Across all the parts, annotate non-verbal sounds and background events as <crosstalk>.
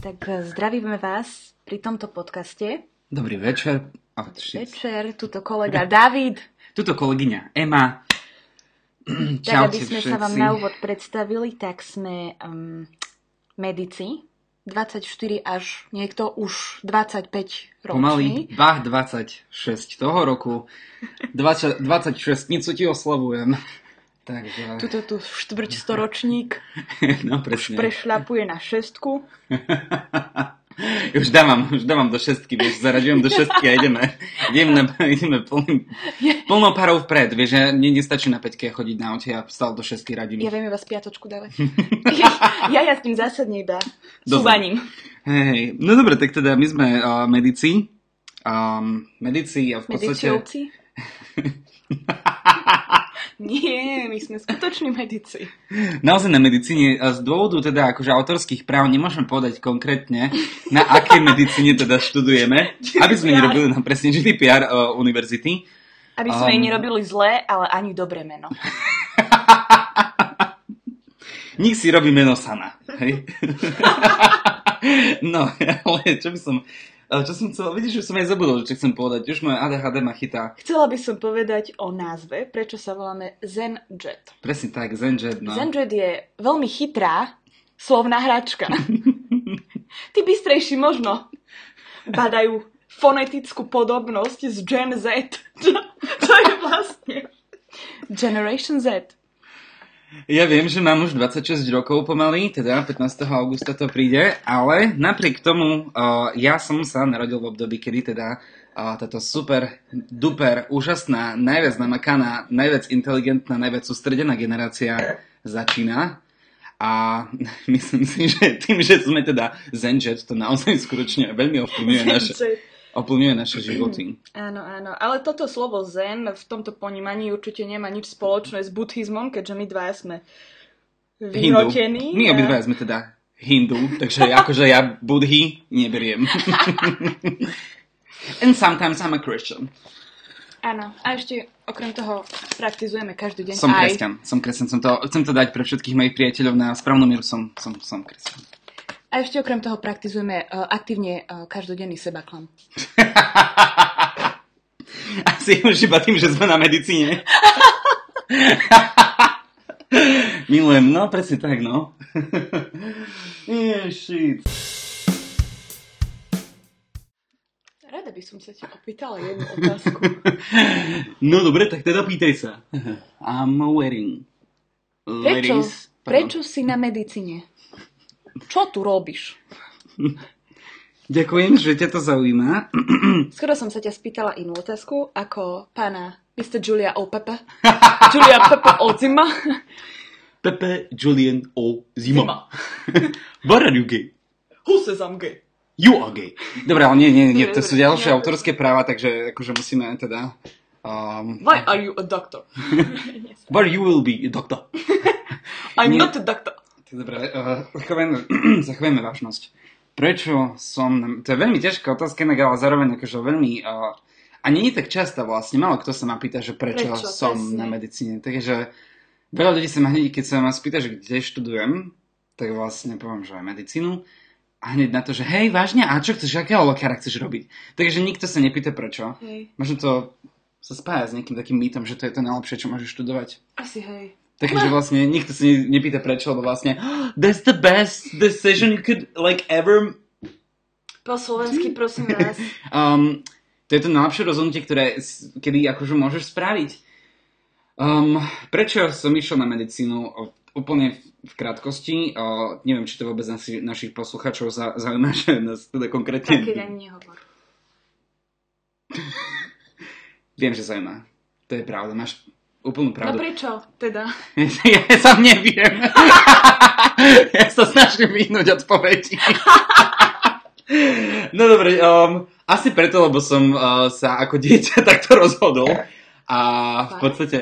Tak eh, zdravíme vás pri tomto podcaste. Dobrý večer. Oh, Večer, tuto kolega David. Tuto kolegyňa Ema. tak aby sme všetci. sa vám na úvod predstavili, tak sme um, medici. 24 až niekto už 25 ročný. Pomaly Bach 26 toho roku. 20, 26 ti oslavujem. Takže... Tuto tu štvrť storočník <laughs> no, presne. prešľapuje na šestku. <laughs> už dávam, už dávam do šestky, vieš, zaraďujem do šestky a ideme, ideme, ideme plným, plnou parou vpred, vieš, že mne nestačí na peťke chodiť na aute a stále do šestky radím. Ja viem iba spiatočku dávať. <laughs> ja, ja, ja s tým zásadne iba súvaním. Hej, no dobre, tak teda my sme uh, medici, um, medici a v podstate... Medičovci? Nie, my sme skutoční medici. Naozaj na medicíne, z dôvodu teda akože autorských práv nemôžem povedať konkrétne, na akej <laughs> medicíne teda študujeme, aby sme nerobili na presne GDPR uh, univerzity. Aby sme um, nerobili zlé, ale ani dobré meno. <laughs> Nik si robí meno sama. Hej? <laughs> no, ale čo by som... Ale čo som chcela, vidíš, že som aj zabudol, čo chcem povedať, už moje ADHD ma chytá. Chcela by som povedať o názve, prečo sa voláme ZenJet. Presne tak, ZenJet, no. ZenJet je veľmi chytrá slovná hračka. <laughs> Tí bystrejší možno badajú fonetickú podobnosť z Gen Z. Čo, <laughs> čo je vlastne Generation Z. Ja viem, že mám už 26 rokov pomaly, teda 15. augusta to príde, ale napriek tomu uh, ja som sa narodil v období, kedy teda uh, táto super, duper, úžasná, najviac namakaná, najviac inteligentná, najviac sústredená generácia začína. A <laughs> myslím si, že tým, že sme teda Zenjet, to naozaj skutočne veľmi ovplyvňuje naše ovplyvňuje naše životy. Áno, áno. Ale toto slovo zen v tomto ponímaní určite nemá nič spoločné s buddhizmom, keďže my dva sme vyhrotení. My obidva sme teda hindu, takže akože ja budhy neberiem. <laughs> And sometimes I'm a Christian. Áno, a ešte okrem toho praktizujeme každý deň som aj... kresťan, som kresťan, som to, chcem to dať pre všetkých mojich priateľov na správnu mieru, som, som, som kresťan. A ešte okrem toho praktizujeme uh, aktívne uh, každodenný sebaklam. <laughs> Asi už iba tým, že sme na medicíne. <laughs> Milujem, no presne tak, no. Ježiš. Rada by som sa ťa opýtala jednu otázku. <laughs> No dobre, tak teda pýtaj sa. I'm wearing. Prečo, prečo si na medicíne? Čo tu robíš? Ďakujem, že ťa to zaujíma. <clears throat> Skoro som sa ťa spýtala inú otázku, ako pána Mr. Julia O. Pepe. <laughs> Julia Pepe O. Zima. Pepe Julian O. Zima. <laughs> What are you gay? Who says I'm gay? You are gay. Dobre, ale nie, nie, nie, to sú ďalšie autorské práva, takže akože musíme teda... Um, Why are you a doctor? <laughs> Where you will be a doctor. I'm nie. not a doctor. Dobre, uh, zachovajme <clears throat> vážnosť. Prečo som... To je veľmi ťažká otázka, ale zároveň akože veľmi... Uh, a není tak často vlastne, málo kto sa ma pýta, že prečo, prečo som presne. na medicíne. Takže veľa ľudí sa ma hneď, keď sa ma spýta, že kde študujem, tak vlastne poviem, že aj medicínu. A hneď na to, že hej, vážne, a čo chceš, akého lekára chceš robiť? Takže nikto sa nepýta prečo. Hej. Možno to sa spája s nejakým takým mýtom, že to je to najlepšie, čo môžeš študovať. Asi hej. Takže vlastne nikto sa nepýta prečo, lebo vlastne <gasps> that's the best decision you could like ever... Po slovensky prosím <laughs> vás. um, to je to najlepšie rozhodnutie, ktoré kedy akože môžeš spraviť. Um, prečo som išiel na medicínu? Úplne v krátkosti. O, neviem, či to vôbec nasi, našich posluchačov za, zaujíma, <laughs> že nás teda konkrétne... Taký ani nehovor. <laughs> Viem, že zaujíma. To je pravda. Máš úplnú pravdu. No prečo teda? <laughs> ja sa neviem. <laughs> ja sa snažím vyhnúť odpovedí. <laughs> no dobre, um, asi preto, lebo som uh, sa ako dieťa takto rozhodol. A v podstate...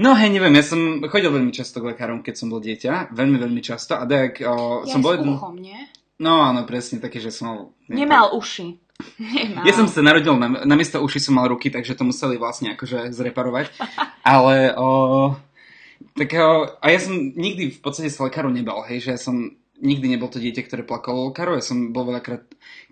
No hej, neviem, ja som chodil veľmi často k lekárom, keď som bol dieťa. Veľmi, veľmi často. A tak uh, ja som bol... Uchom, nie? No áno, presne, také, že som... Nemal uši. Nemám. Ja som sa narodil, na, na miesto uši som mal ruky, takže to museli vlastne akože zreparovať. Ale o, takého, a ja som nikdy v podstate sa lekáru nebal, hej, že ja som nikdy nebol to dieťa, ktoré plakalo lekárov. Ja som bol veľakrát...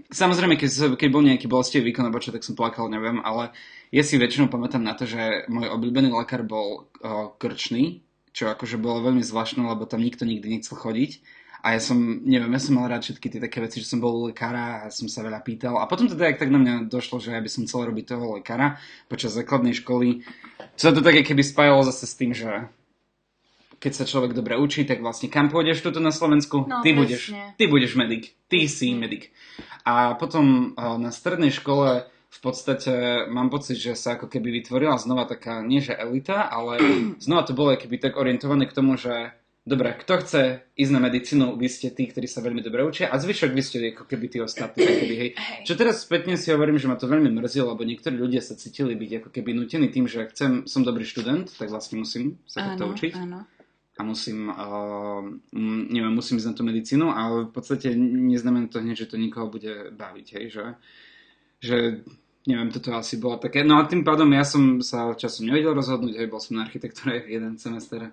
Samozrejme, keď, keď bol nejaký bolestivý výkon alebo čo, tak som plakal, neviem, ale ja si väčšinou pamätám na to, že môj obľúbený lekár bol uh, krčný, čo akože bolo veľmi zvláštne, lebo tam nikto nikdy nechcel chodiť. A ja som, neviem, ja som mal rád všetky tie také veci, že som bol u lekára a som sa veľa pýtal. A potom teda, jak tak na mňa došlo, že ja by som chcel robiť toho lekára počas základnej školy, sa to také keby spájalo zase s tým, že keď sa človek dobre učí, tak vlastne kam pôjdeš tuto na Slovensku? No, ty, presne. budeš, ty budeš medic. Ty si medic. A potom eh, na strednej škole v podstate mám pocit, že sa ako keby vytvorila znova taká, nie že elita, ale <clears throat> znova to bolo keby tak orientované k tomu, že dobre, kto chce ísť na medicínu, vy ste tí, ktorí sa veľmi dobre učia a zvyšok vy ste ako keby tí ostatní. Keby, hej. Čo teraz spätne si hovorím, že ma to veľmi mrzelo, lebo niektorí ľudia sa cítili byť ako keby nutení tým, že chcem, som dobrý študent, tak vlastne musím sa takto Áno, učiť áno. a musím, uh, neviem, musím ísť na tú medicínu, ale v podstate neznamená to hneď, že to nikoho bude baviť, hej, že, že neviem, toto asi bolo také, no a tým pádom ja som sa časom nevedel rozhodnúť, hej, bol som na architektúre jeden semester,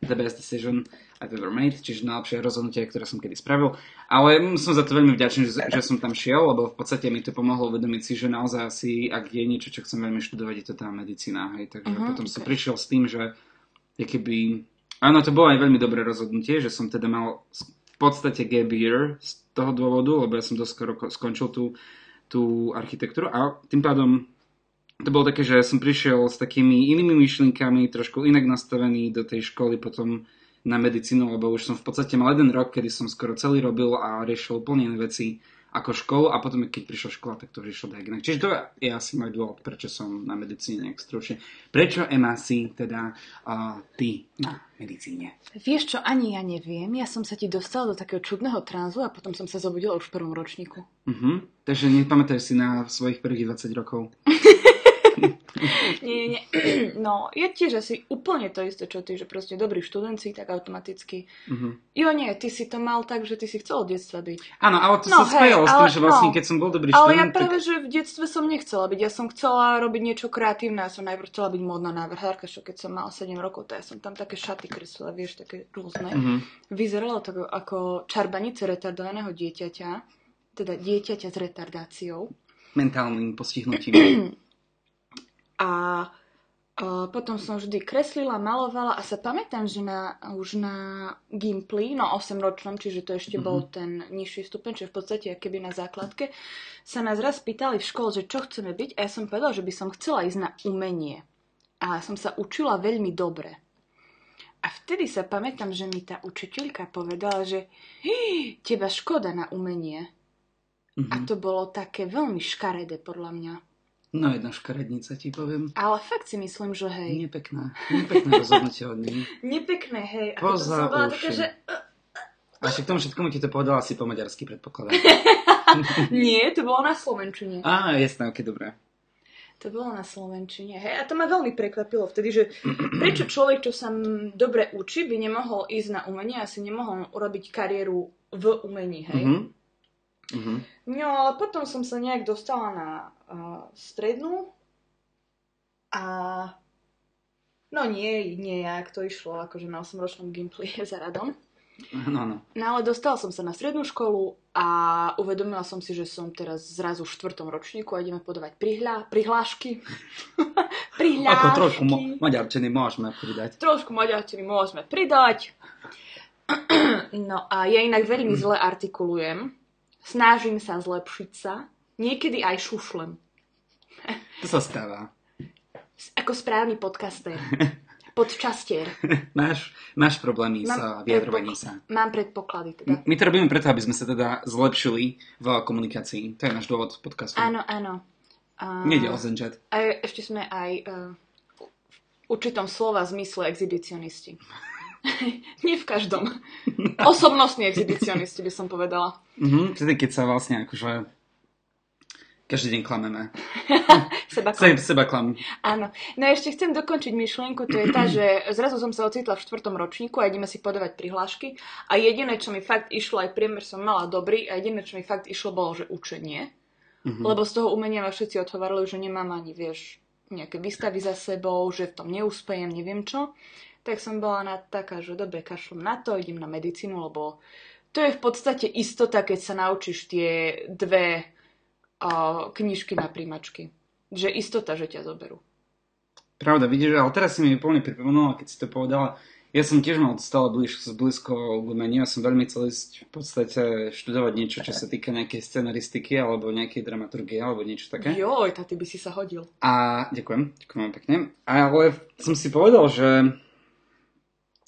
the best decision I've ever made, čiže najlepšie rozhodnutie, ktoré som kedy spravil, ale som za to veľmi vďačný, že, že som tam šiel, lebo v podstate mi to pomohlo uvedomiť si, že naozaj asi, ak je niečo, čo chcem veľmi študovať, je to tá medicína, hej, takže Mhm, potom som ok. prišiel s tým, že keby Áno, to bolo aj veľmi dobré rozhodnutie, že som teda mal v podstate gap year z toho dôvodu, lebo ja som dosť skoro ko- skončil tú, tú architektúru a tým pádom to bolo také, že som prišiel s takými inými myšlienkami, trošku inak nastavený do tej školy potom na medicínu, lebo už som v podstate mal jeden rok, kedy som skoro celý robil a riešil úplne iné veci ako školu a potom keď prišla škola, tak to vyšlo tak inak. Čiže to je asi môj dôvod, prečo som na medicíne nejak stručne. Prečo Ema si teda uh, ty na medicíne? Vieš čo, ani ja neviem. Ja som sa ti dostala do takého čudného tranzu a potom som sa zobudila už v prvom ročníku. Uh-huh. Takže nepamätáš si na svojich prvých 20 rokov? <laughs> <laughs> Nie, nie. <clears throat> No, je tiež asi úplne to isté, čo ty, že proste dobrý študent si, tak automaticky. Uh-huh. Jo, nie, ty si to mal tak, že ty si chcel od detstva byť. Áno, ale to No, sa spájalo s tým, ale- že vlastne no. keď som bol dobrý Ale ja študent, práve, tak... že v detstve som nechcela byť. Ja som chcela robiť niečo kreatívne. Ja som najprv chcela byť módna návrhárka, čo keď som mala 7 rokov, to ja som tam také šaty kreslila, vieš, také rôzne. Uh-huh. Vyzeralo to ako čarbanice retardovaného dieťaťa, teda dieťaťa s retardáciou. Mentálnym postihnutím. <clears throat> A a potom som vždy kreslila, malovala a sa pamätám, že na, už na Gimply, no 8 ročnom, čiže to ešte bol ten nižší stupeň, čiže v podstate keby na základke, sa nás raz pýtali v škole, že čo chceme byť a ja som povedala, že by som chcela ísť na umenie. A som sa učila veľmi dobre. A vtedy sa pamätám, že mi tá učiteľka povedala, že "Hí, teba škoda na umenie. A Uh-huh. to bolo také veľmi škaredé podľa mňa. No jedna škarednica ti poviem. Ale fakt si myslím, že hej. Nepekná. Nepekné rozhodnutie od nej. <laughs> Nepekné, hej. A Poza bola taká, že... A však tomu všetkomu ti to povedala asi po maďarsky, predpokladám. <laughs> Nie, to bolo na Slovenčine. Á, jasné, ok, dobré. To bolo na Slovenčine, hej. A to ma veľmi prekvapilo vtedy, že prečo človek, čo sa dobre učí, by nemohol ísť na umenie a si nemohol urobiť kariéru v umení, hej. Uh-huh. No, ale potom som sa nejak dostala na strednú a no nie, nie jak to išlo, akože na 8-ročnom Gimply <laughs> za radom. No, no. No ale dostala som sa na strednú školu a uvedomila som si, že som teraz zrazu v štvrtom ročníku a ideme podávať prihľa, prihlášky. <laughs> prihlášky. Ako trošku mo- maďarčiny môžeme pridať. Trošku maďarčiny môžeme pridať. <clears throat> No a ja inak veľmi <clears throat> zle artikulujem. Snažím sa zlepšiť sa. Niekedy aj šušlem. To sa stáva. Ako správny podcaster. Podčastier. Máš, máš problémy s Mám vyjadrovaním sa. Mám predpoklady teda. My to robíme preto, aby sme sa teda zlepšili v komunikácii. To je náš dôvod podcastu. Áno, áno. A... Nejde o. A ešte sme aj uh, v určitom slova zmysle exhibicionisti. <laughs> Nie v každom. <laughs> Osobnostní exhibicionisti by som povedala. Mhm, vtedy, keď sa vlastne akože každý deň klameme. <laughs> Seba Seba, seba klam. Áno. No a ešte chcem dokončiť myšlienku, to je tá, že zrazu som sa ocitla v štvrtom ročníku a ideme si podávať prihlášky a jediné, čo mi fakt išlo, aj priemer som mala dobrý a jediné, čo mi fakt išlo, bolo, že učenie. Mhm. Lebo z toho umenia ma všetci otvorili, že nemám ani, vieš, nejaké výstavy za sebou, že v tom neúspejem, neviem čo. Tak som bola na taká, že dobre, kašlom na to, idem na medicínu, lebo To je v podstate istota, keď sa naučíš tie dve knižky na príjmačky. Že istota, že ťa zoberú. Pravda, vidíš, ale teraz si mi úplne pripomenula, keď si to povedala. Ja som tiež mal stále blízko, umeniu a som veľmi chcel ísť v podstate študovať niečo, čo sa týka nejakej scenaristiky alebo nejakej dramaturgie alebo niečo také. Joj, ty by si sa hodil. A ďakujem, ďakujem pekne. Ale som si povedal, že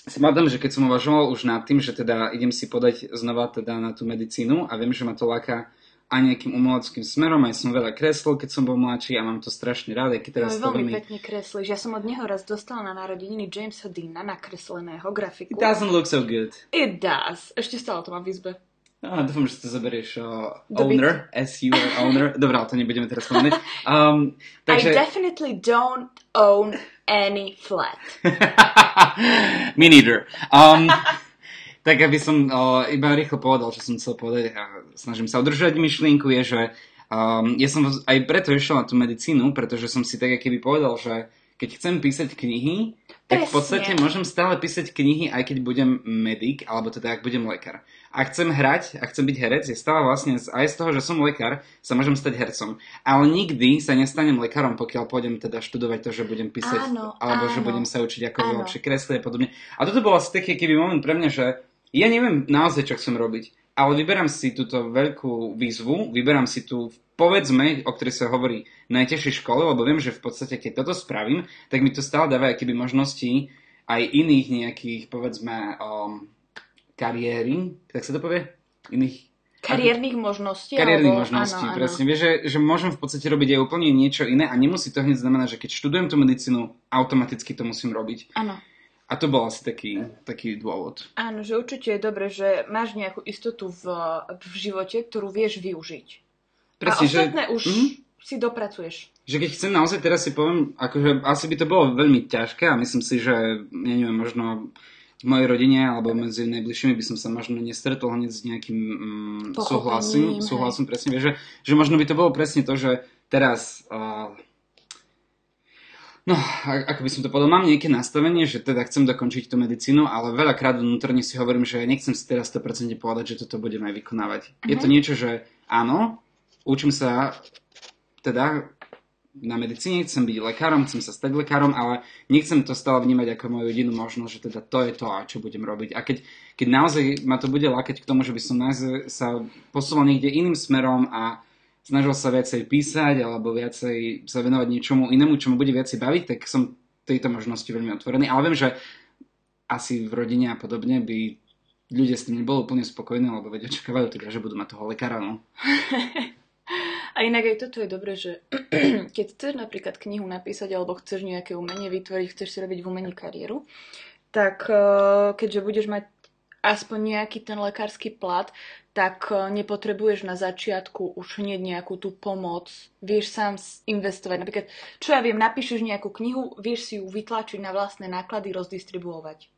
si pamätám, že keď som uvažoval už nad tým, že teda idem si podať znova teda na tú medicínu a viem, že ma to láka aj nejakým umeleckým smerom, aj som veľa kreslil, keď som bol mladší a mám to strašne rád, keď teraz no, veľmi pekne kreslíš. Ja som od neho raz dostala na narodeniny Jamesa Deana nakresleného grafiku. It doesn't look so good. It does. Ešte stále to mám v izbe. Ah, dúfam, že to zoberieš uh, owner, S-U owner. <laughs> Dobre, ale to nebudeme teraz spomenúť. Um, takže... I definitely don't own any flat. <laughs> Me neither. Um, <laughs> tak aby som uh, iba rýchlo povedal, čo som chcel povedať a snažím sa udržať myšlienku, je, že um, ja som aj preto išiel na tú medicínu, pretože som si tak keby povedal, že keď chcem písať knihy, tak v podstate môžem stále písať knihy, aj keď budem medic, alebo teda ak budem lekár. A chcem hrať, a chcem byť herec, je stále vlastne aj z toho, že som lekár, sa môžem stať hercom. Ale nikdy sa nestanem lekárom, pokiaľ pôjdem teda študovať to, že budem písať, áno, alebo áno, že budem sa učiť ako lepšie kresliť a podobne. A toto bol asi taký keby moment pre mňa, že ja neviem naozaj, čo chcem robiť, ale vyberám si túto veľkú výzvu, vyberám si tú povedzme, o ktorej sa hovorí najtežšej škole, lebo viem, že v podstate, keď toto spravím, tak mi to stále dáva keby možnosti aj iných nejakých, povedzme, um, kariéry, tak sa to povie? Iných Kariérnych možností? Kariérnych alebo... možností, áno, presne. Vieš, že, že môžem v podstate robiť aj úplne niečo iné a nemusí to hneď znamenať, že keď študujem tú medicínu, automaticky to musím robiť. Áno. A to bol asi taký, taký dôvod. Áno, že určite je dobre, že máš nejakú istotu v, v živote, ktorú vieš využiť. Presne, a ostatné že... už mm-hmm. si dopracuješ. Že keď chcem naozaj, teraz si poviem, akože asi by to bolo veľmi ťažké a myslím si, že, ja neviem, možno v mojej rodine alebo medzi najbližšími by som sa možno nestretol hneď s nejakým mm, súhlasom, súhlasom presne, vieš, že, že možno by to bolo presne to, že teraz uh, no, ako by som to povedal, mám nejaké nastavenie, že teda chcem dokončiť tú medicínu, ale veľakrát vnútorne si hovorím, že nechcem si teraz 100% povedať, že toto budem aj vykonávať. Uh-huh. Je to niečo, že áno, učím sa teda na medicíne, chcem byť lekárom, chcem sa stať lekárom, ale nechcem to stále vnímať ako moju jedinú možnosť, že teda to je to, a čo budem robiť. A keď, keď naozaj ma to bude lákať k tomu, že by som sa posúval niekde iným smerom a snažil sa viacej písať alebo viacej sa venovať niečomu inému, čo ma bude viacej baviť, tak som tejto možnosti veľmi otvorený. Ale viem, že asi v rodine a podobne by ľudia s tým neboli úplne spokojní, lebo vedia, očakávajú teda, že budú mať toho lekára. No. <laughs> A inak aj toto je dobré, že <clears throat> keď chceš napríklad knihu napísať alebo chceš nejaké umenie vytvoriť, chceš si robiť v umení kariéru, tak eh, keďže budeš mať aspoň nejaký ten lekársky plat, tak eh, nepotrebuješ na začiatku už hneď nejakú tú pomoc. Vieš sám investovať. Napríklad, čo ja viem, napíšeš nejakú knihu, vieš si ju vytlačiť na vlastné náklady, rozdistribuovať.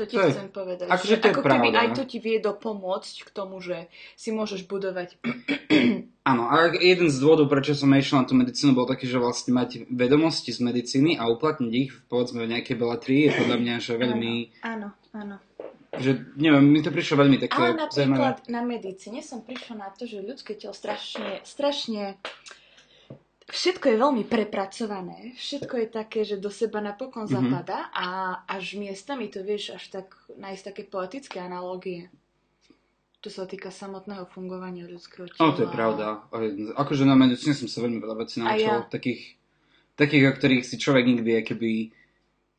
To ti to chcem je, povedať. Akože to je ako pravda. keby aj to ti vie dopomôcť k tomu, že si môžeš budovať. <clears throat> Áno, a jeden z dôvodov, prečo som išiel na tú medicínu, bol taký, že vlastne mať vedomosti z medicíny a uplatniť ich, povedzme, v nejakej belatrii je podľa mňa, že veľmi... Áno, áno. Že, neviem, mi to prišlo veľmi také Ale napríklad zaujímavé. na medicíne som prišla na to, že ľudské telo strašne, strašne všetko je veľmi prepracované, všetko je také, že do seba napokon mm-hmm. zapadá a až miestami to vieš až tak nájsť také poetické analogie. To sa týka samotného fungovania ľudského tela. No, to je pravda. Akože na medicíne som sa veľmi veľa vecí naučil. Ja. Takých, takých, o ktorých si človek nikdy keby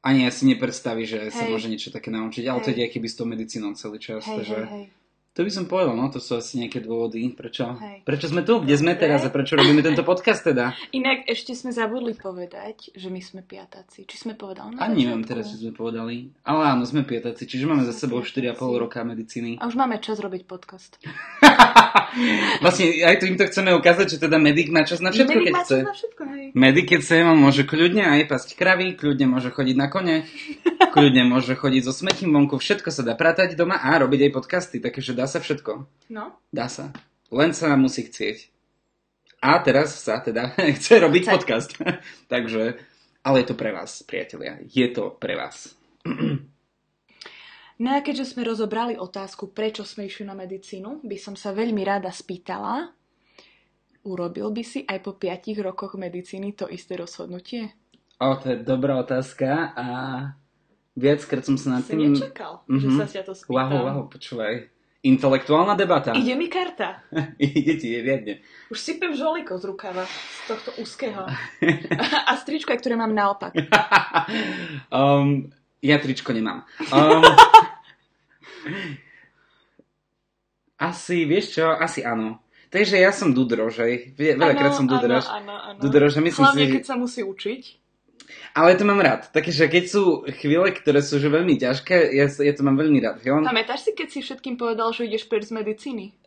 ani asi nepredstaví, že hej. sa môže niečo také naučiť. Ale hej. to je keby s tou medicínou celý čas. Hej, takže... hej, hej. To by som povedal, no to sú asi nejaké dôvody, prečo, prečo sme tu, kde sme teraz a prečo robíme tento podcast teda. Inak ešte sme zabudli povedať, že my sme piatáci. Či sme povedali? A neviem teraz, či sme povedali. Ale áno, sme piatáci, čiže máme za sebou 4,5 roka medicíny. A už máme čas robiť podcast. <laughs> <laughs> vlastne aj tu im to chceme ukázať, že teda medic má čas na všetko, medic keď má chce. Čas na všetko, hej. Medic, keď chce, môže kľudne aj pasť kravy, kľudne môže chodiť na kone, <laughs> kľudne môže chodiť so smetím vonku, všetko sa dá pratať doma a robiť aj podcasty, takže dá sa všetko. No. Dá sa. Len sa musí chcieť. A teraz sa teda <laughs> chce robiť chce. podcast. takže, ale je to pre vás, priatelia. Je to pre vás. <clears throat> No a keďže sme rozobrali otázku, prečo sme išli na medicínu, by som sa veľmi rada spýtala, urobil by si aj po 5 rokoch medicíny to isté rozhodnutie? O, to je dobrá otázka a viackrát som sa Si tým... nečakal, že Mhm. sa ťa to spýtam. Wow, wow, počúvaj. Intelektuálna debata. Ide mi karta. <laughs> Ide ti, je riadne. Už sypem žolíko z rukava, z tohto úzkeho. <laughs> A stričko, ktoré mám naopak. <laughs> um, ja tričko nemám. Um, <laughs> asi, vieš čo, asi áno. Takže ja som Dudro, že? Ve- Veľakrát som Dudrož. Áno, áno. Dudro, že myslím Hlavne, si, keď sa musí učiť. ale to mám rád. Takže keď sú chvíle, ktoré sú že veľmi ťažké, ja, ja to mám veľmi rád. Len... Pamätáš si, keď si všetkým povedal, že ideš preč z medicíny?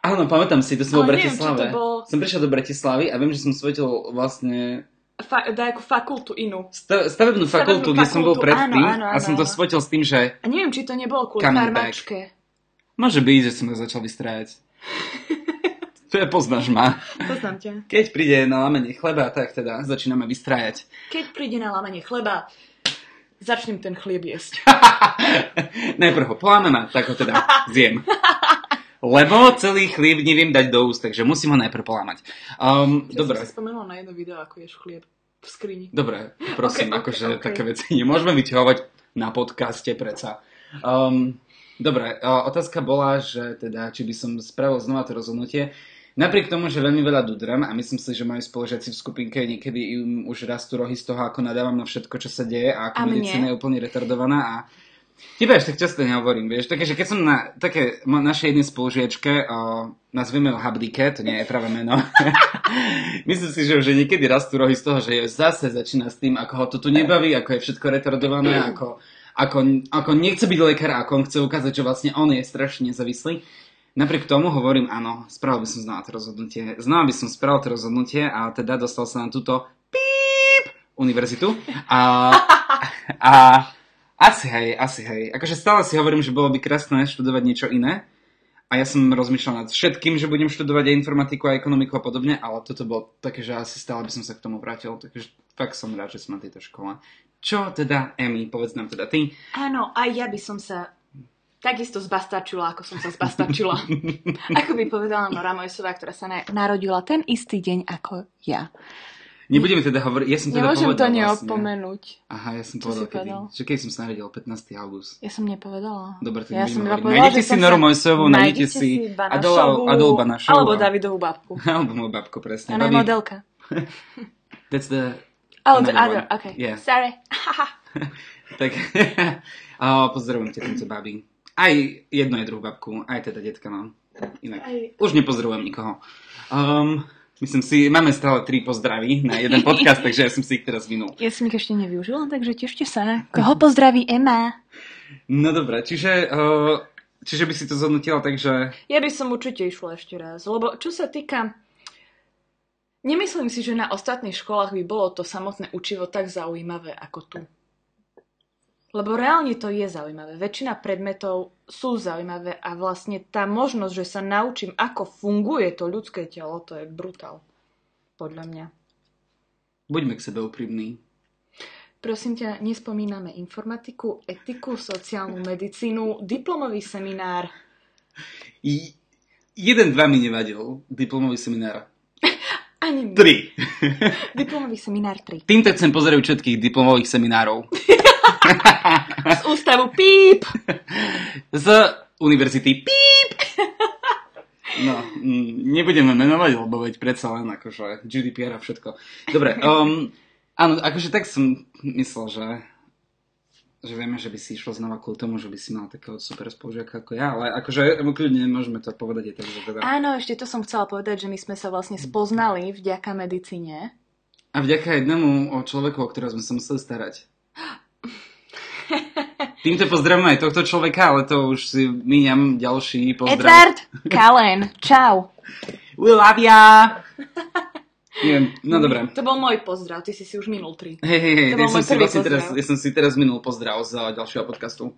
Áno, pamätám si, to som bol v Ale neviem, Bratislave. bol- Som prišiel do Bratislavy a viem, že som svetil vlastne Fa- nejakú fakultu inú. sta- stavebnú fakultu, kde som bol fakultu, predtým áno, áno, a som to áno. svetil s tým, že A neviem, či to nebolo kvôli farmačke. môže byť, že som ho začal vystrajať. <laughs> to je, poznáš ma. Poznám ťa. Keď príde na lamenie chleba, tak teda začíname vystrajať. Keď príde na lámanie chleba, začnem ten chlieb jesť. <laughs> Najprv ho polámem a tak ho teda zjem. <laughs> Lebo celý chlieb neviem dať do úst, takže musím ho najprv polámať. Um, Ja dobre, som si spomenula na jedno video, ako ješ chlieb v skrini. dobre, prosím, Ok, ok, akože ok. také veci nemôžeme vyťahovať na podcaste predsa. Um, dobre, otázka bola, že teda, či by som spravil znova to rozhodnutie. Napriek tomu, že veľmi veľa dudram a myslím si, že moji spolužiaci v skupinke niekedy im už rastú rohy z toho, ako nadávam na všetko, čo sa deje a ako A mne? medicína je úplne retardovaná a Tebe až tak často nehovorím, vieš, také, že keď som na také našej jednej spolužiečke, o, nazvime ho Habdike, to nie je práve meno, <laughs> myslím si, že už niekedy rastú rohy z toho, že zase začína s tým, ako ho to tu nebaví, ako je všetko retardované, ako, ako, ako nechce byť lekár, ako on chce ukázať, že vlastne on je strašne nezávislý. Napriek tomu hovorím, áno, spravil by som znova to rozhodnutie. Znova by som spravil to rozhodnutie a teda dostal sa na túto píp univerzitu. A, a asi hej, asi hej. Akože stále si hovorím, že bolo by krásne študovať niečo iné. A ja som rozmýšľal nad všetkým, že budem študovať aj informatiku a ekonomiku a podobne, ale toto bolo také, že asi stále by som sa k tomu vrátil. Takže fakt som rád, že som na tejto škole. Čo teda, Emi, povedz nám teda ty. Áno, aj ja by som sa takisto zbastačila, ako som sa zbastačila. <laughs> ako by povedala Nora Mojsová, ktorá sa na- narodila ten istý deň ako ja. Nebudeme teda hovoriť, ja som teda Nemôžem to povedal neopomenúť. Vlastne. Aha, ja som Čo povedal si kedy. povedal? Že keď som sa narodil 15. august. Ja som nepovedala. Dobre, tak ja som iba povedala, Nájdete si Noru Mojsovú, nájdete si Adol- Adol Banašovú. Alebo Davidovú babku. <laughs> Alebo moju babku, presne. Ona je modelka. <laughs> That's the... <laughs> Oh, the other, one. okay. Yeah. Sorry. Tak, a pozdravujem ťa týmto babi. Aj jednu aj druhú babku, aj teda detka, no. Inak. Aj- Už nepozdravujem nikoho. Um, myslím si, máme stále tri pozdravy na jeden podcast, <laughs> takže ja som si ich teraz vynul. Ja som ich ešte nevyužila, takže tešte sa. Koho pozdraví Emma? No dobré, čiže, uh, čiže by si to zhodnotila, takže... Ja by som určite išla ešte raz, lebo čo sa týka... Nemyslím si, že na ostatných školách by bolo to samotné učivo tak zaujímavé ako tu. Lebo reálne to je zaujímavé. Väčšina predmetov sú zaujímavé a vlastne tá možnosť, že sa naučím, ako funguje to ľudské telo, to je brutál. Podľa mňa. Buďme k sebe úprimní. Prosím ťa, nespomíname informatiku, etiku, sociálnu medicínu, diplomový seminár. I, jeden, dva mi nevadil, diplomový seminár. <laughs> Ani mi. Tri. Diplomový seminár 3. Týmto chcem pozrieť všetkých diplomových seminárov. <laughs> Z ústavu PÍP. Z univerzity PÍP. No, mm, nebudeme menovať, lebo veď predsa len akože GDPR a všetko. Dobre, um, áno, akože tak som myslel, že že vieme, že by si išlo znova kvôli tomu, že by si mal takého super spolužiaka ako ja, ale akože kľudne môžeme to povedať aj tak, že teda... Áno, ešte to som chcela povedať, že my sme sa vlastne spoznali vďaka medicíne. A vďaka jednému o človeku, o ktorého sme sa museli starať. <gasps> <laughs> Týmto pozdravím aj tohto človeka, ale to už si míňam ďalší pozdrav. Edward Kalen, čau. We love ya! <laughs> Neviem, no dobré. To bol môj pozdrav, ty si si už minul tri. Hej, hej, hej, ja som, si vlastne teraz, ja som si teraz minul pozdrav z ďalšieho podcastu.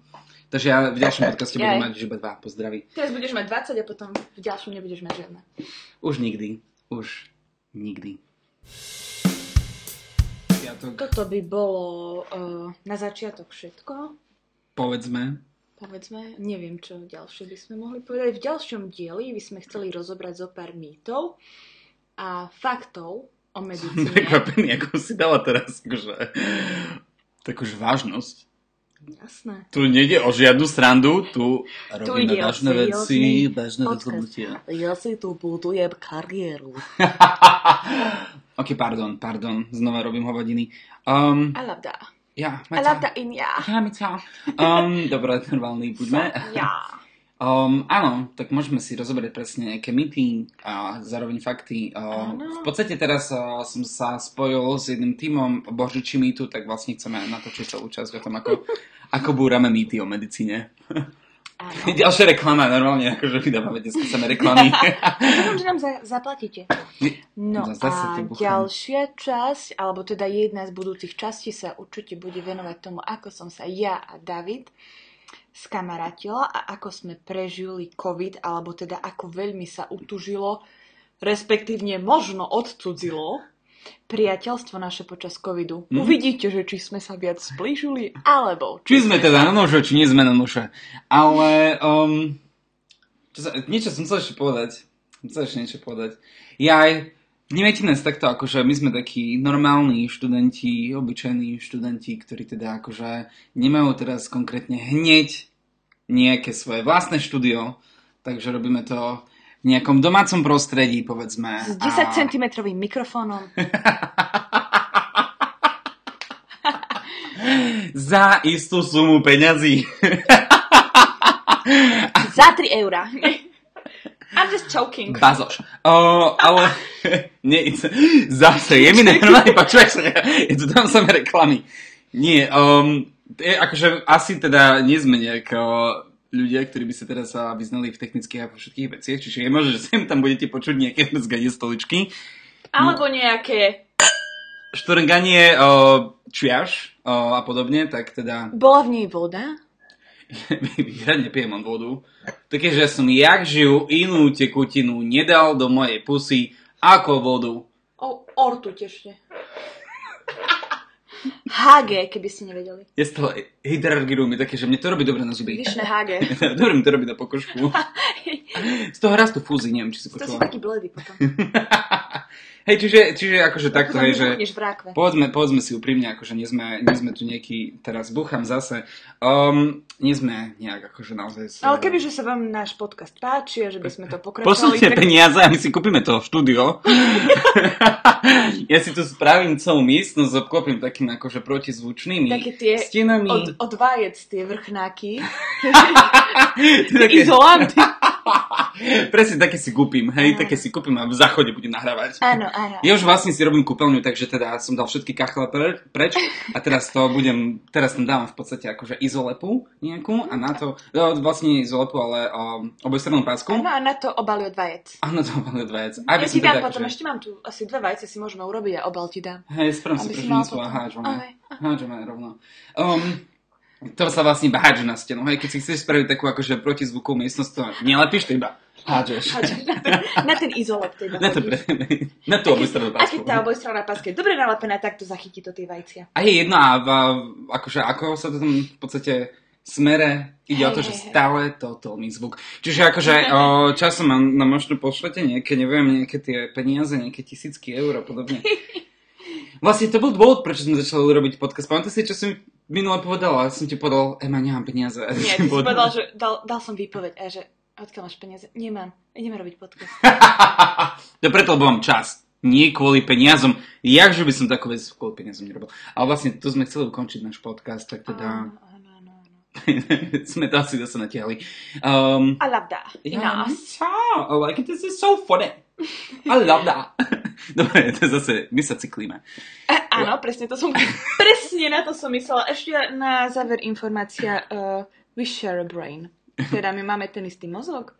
Takže ja v ďalšom podcaste budem mať už iba dva pozdraví. Teraz budeš mať 20 a potom v ďalšom nebudeš mať žiadne. Už nikdy. Už nikdy. To Toto by bolo uh, na začiatok všetko. povedzme. povedzme, neviem, čo ďalšie by sme mohli povedať. V ďalšom dieli by sme chceli rozobrať zo pár mýtov a faktov o medicíne. <laughs> Prekvapený, ako si dala teraz akože, takúž vážnosť. Jasné. Tu nejde o žiadnu srandu, tu Tu robíme o vážne veci, vážne rozhodnutia. Ja si tu budujem kariéru. <laughs> ok, pardon, pardon, znova robím hovadiny. Um, I love that. ja, I love that in ja. Ja, Mica. Um, <laughs> dobre, normálny, buďme. Ja. Um, áno, tak môžeme si rozoberať presne nejaké mýty a zároveň fakty. Uh, v podstate teraz uh, som sa spojil s jedným tímom Božiči mýtu, tak vlastne chceme natočiť celú časť o tom, ako, ako búrame mýty o medicíne. <laughs> Áno. <laughs> Ďalšia reklama, normálne, akože vydávame dneska same reklamy. <laughs> Dúfam, že nám za- zaplatíte. No a ďalšia časť, alebo teda jedna z budúcich častí sa určite bude venovať tomu, ako som sa ja a David skamarátila a ako sme prežili COVID, alebo teda ako veľmi sa utužilo, respektívne možno odcudzilo priateľstvo naše počas covidu. Mhm. Uvidíte, že či sme sa viac splížili, alebo Či sme teda na nože, či nie sme na nože. Ale um, čo sa, niečo som chcel ešte povedať. Chcel ešte niečo povedať. Ja aj Vnímajte nás takto, akože my sme takí normálni študenti, obyčajní študenti, ktorí teda akože nemajú teraz konkrétne hneď nejaké svoje vlastné štúdio, takže robíme to nejakom domácom prostredí, povedzme. s 10 cm mikrofónom. <laughs> Za istú sumu peňazí. <laughs> Za 3 eurá. <laughs> I'm just joking. Bazoš. O, ale nie, zase je mi normálne, počúvaj sa, je tu tam samé reklamy. Nie, um, je, akože asi teda nie sme nejak ľudia, ktorí by sa teraz vyznali v technických a vo všetkých veciach, čiže je možné, <laughs> že sem tam budete počuť nejaké zganie stoličky. Alebo nejaké... Štrnganie o, čiaš o, a podobne, tak teda Bola v nej voda? <laughs> ja nepijem len vodu. Také, že som jak žijú inú tekutinu nedal do mojej pusy ako vodu. O, ortu tešte. <laughs> HG, keby ste nevedeli. Z toho hydrargiru mi také, že mne to robí dobre na zuby. Vyšné HG. <laughs> dobre mi to robí na pokožku. <laughs> Z toho rastú fúzy, neviem, či si To si počula. taký bledý potom. <laughs> Hej, čiže, čiže akože takto, hej, že v povedzme, povedzme si úprimne, akože nie sme, nie sme tu nejaký, teraz búcham zase, um, nie sme nejak akože naozaj... s- Ale kebyže sa vám náš podcast páči a že by sme to <laughs> pokračovali, Posunite tak peniaze a my si kúpime to štúdio. <laughs> ja si tu spravím celú miestnosť, obklopím takými akože protizvučnými Také tie stenami. od, od vajec tie vrchnáky, <laughs> izolanty. <laughs> Presne také si kúpim, hej, Áno. také si kúpim a v záchode budem nahrávať. Áno, áno. Ja už vlastne si robím kúpeľňu, takže teda som dal všetky kachle pre, preč a teraz to budem, teraz tam dávam v podstate akože izolepu nejakú a na to, no, vlastne izolepu, ale um, obojstrannú pásku. Áno, a na to obali od vajec. A na to dva vec. Ja Aby ti som dám teda, potom, že- ešte mám tu asi dve vajce, si môžeme urobiť a obal ti dám. Hej, spravím si prženicu a hádžeme. Hádžeme rovno. Um, to sa vlastne iba hádže na stenu. Hej, keď si chceš spraviť takú akože protizvukovú miestnosť, to nelepíš, to iba hádžeš. Hádžeš na ten, na ten teda Na to, na tú obojstrannú A keď pásku. tá obojstranná páska je dobre nalepená, tak to zachytí to tie vajcia. A je jedno, a v, akože ako sa to tam v podstate smere ide o to, že stále totálny zvuk. Čiže akože <laughs> o, časom nám, nám možno pošlete nejaké, neviem, nejaké tie peniaze, nejaké tisícky eur a podobne. <laughs> Vlastne to bol dôvod, prečo sme začali robiť podcast. Pamätáš si, čo som minule povedala? Som ti povedal, Ema, nemám peniaze. Nie, ty si povedal, že dal, dal som výpoveď a že odkiaľ máš peniaze? Nemám. Ideme robiť podcast. <laughs> to preto, lebo mám čas. Nie kvôli peniazom. Jakže by som takú vec kvôli peniazom nerobil. Ale vlastne tu sme chceli ukončiť náš podcast, tak teda Áno, áno, áno, <laughs> sme to asi zase natiahli. Um, I love that. Yeah. I like it. This is so funny. I love that. <laughs> Dobre, to je zase, my sa cyklíme. A, áno, presne to som, presne na to som myslela. Ešte na záver informácia, uh, we share a brain. Teda my máme ten istý mozog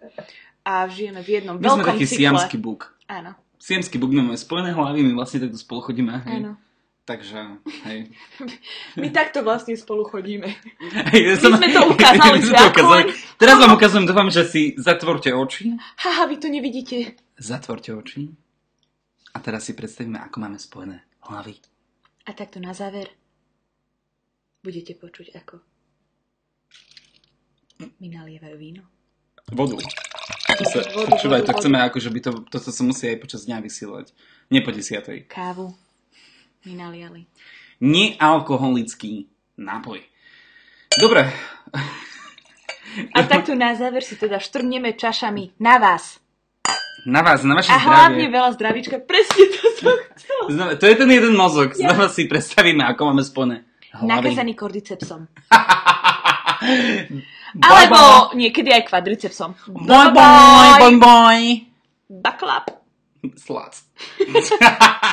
a žijeme v jednom My sme veľkom taký cykle. siamský buk. Áno, Siamský buk, my máme spojené hlavy, my vlastne takto spolu chodíme. Hej. áno. Takže, hej. My takto vlastne spolu chodíme. hej ja My <laughs> sme to ukázali my sme to ukázali. Teraz vám ukazujem, dúfam, že si zatvorte oči. Haha, vy to nevidíte. Zatvorte oči. A teraz si predstavíme, ako máme spojené hlavy. A takto na záver budete počuť ako mi nalievajú víno. Vodu. To sa, Vodu, počúvaj, vodu, to vodu. chceme ako, že by to, toto sa musí aj počas dňa vysielať. Nie po desiatej. Kávu mi naliali. Nealkoholický nápoj. Dobre, A takto na záver si teda štrneme čašami na vás. Na vás, na vaše A hlavne zdravie. veľa zdravíčka. Presne to som chcela. Znova, to je ten jeden mozog. Znova si predstavíme, ako máme hlavy. Nakazaný kordycepsom. <laughs> Alebo niekedy aj kvadricepsom. Bye bye, bye bye. Baklap. Slac. <laughs>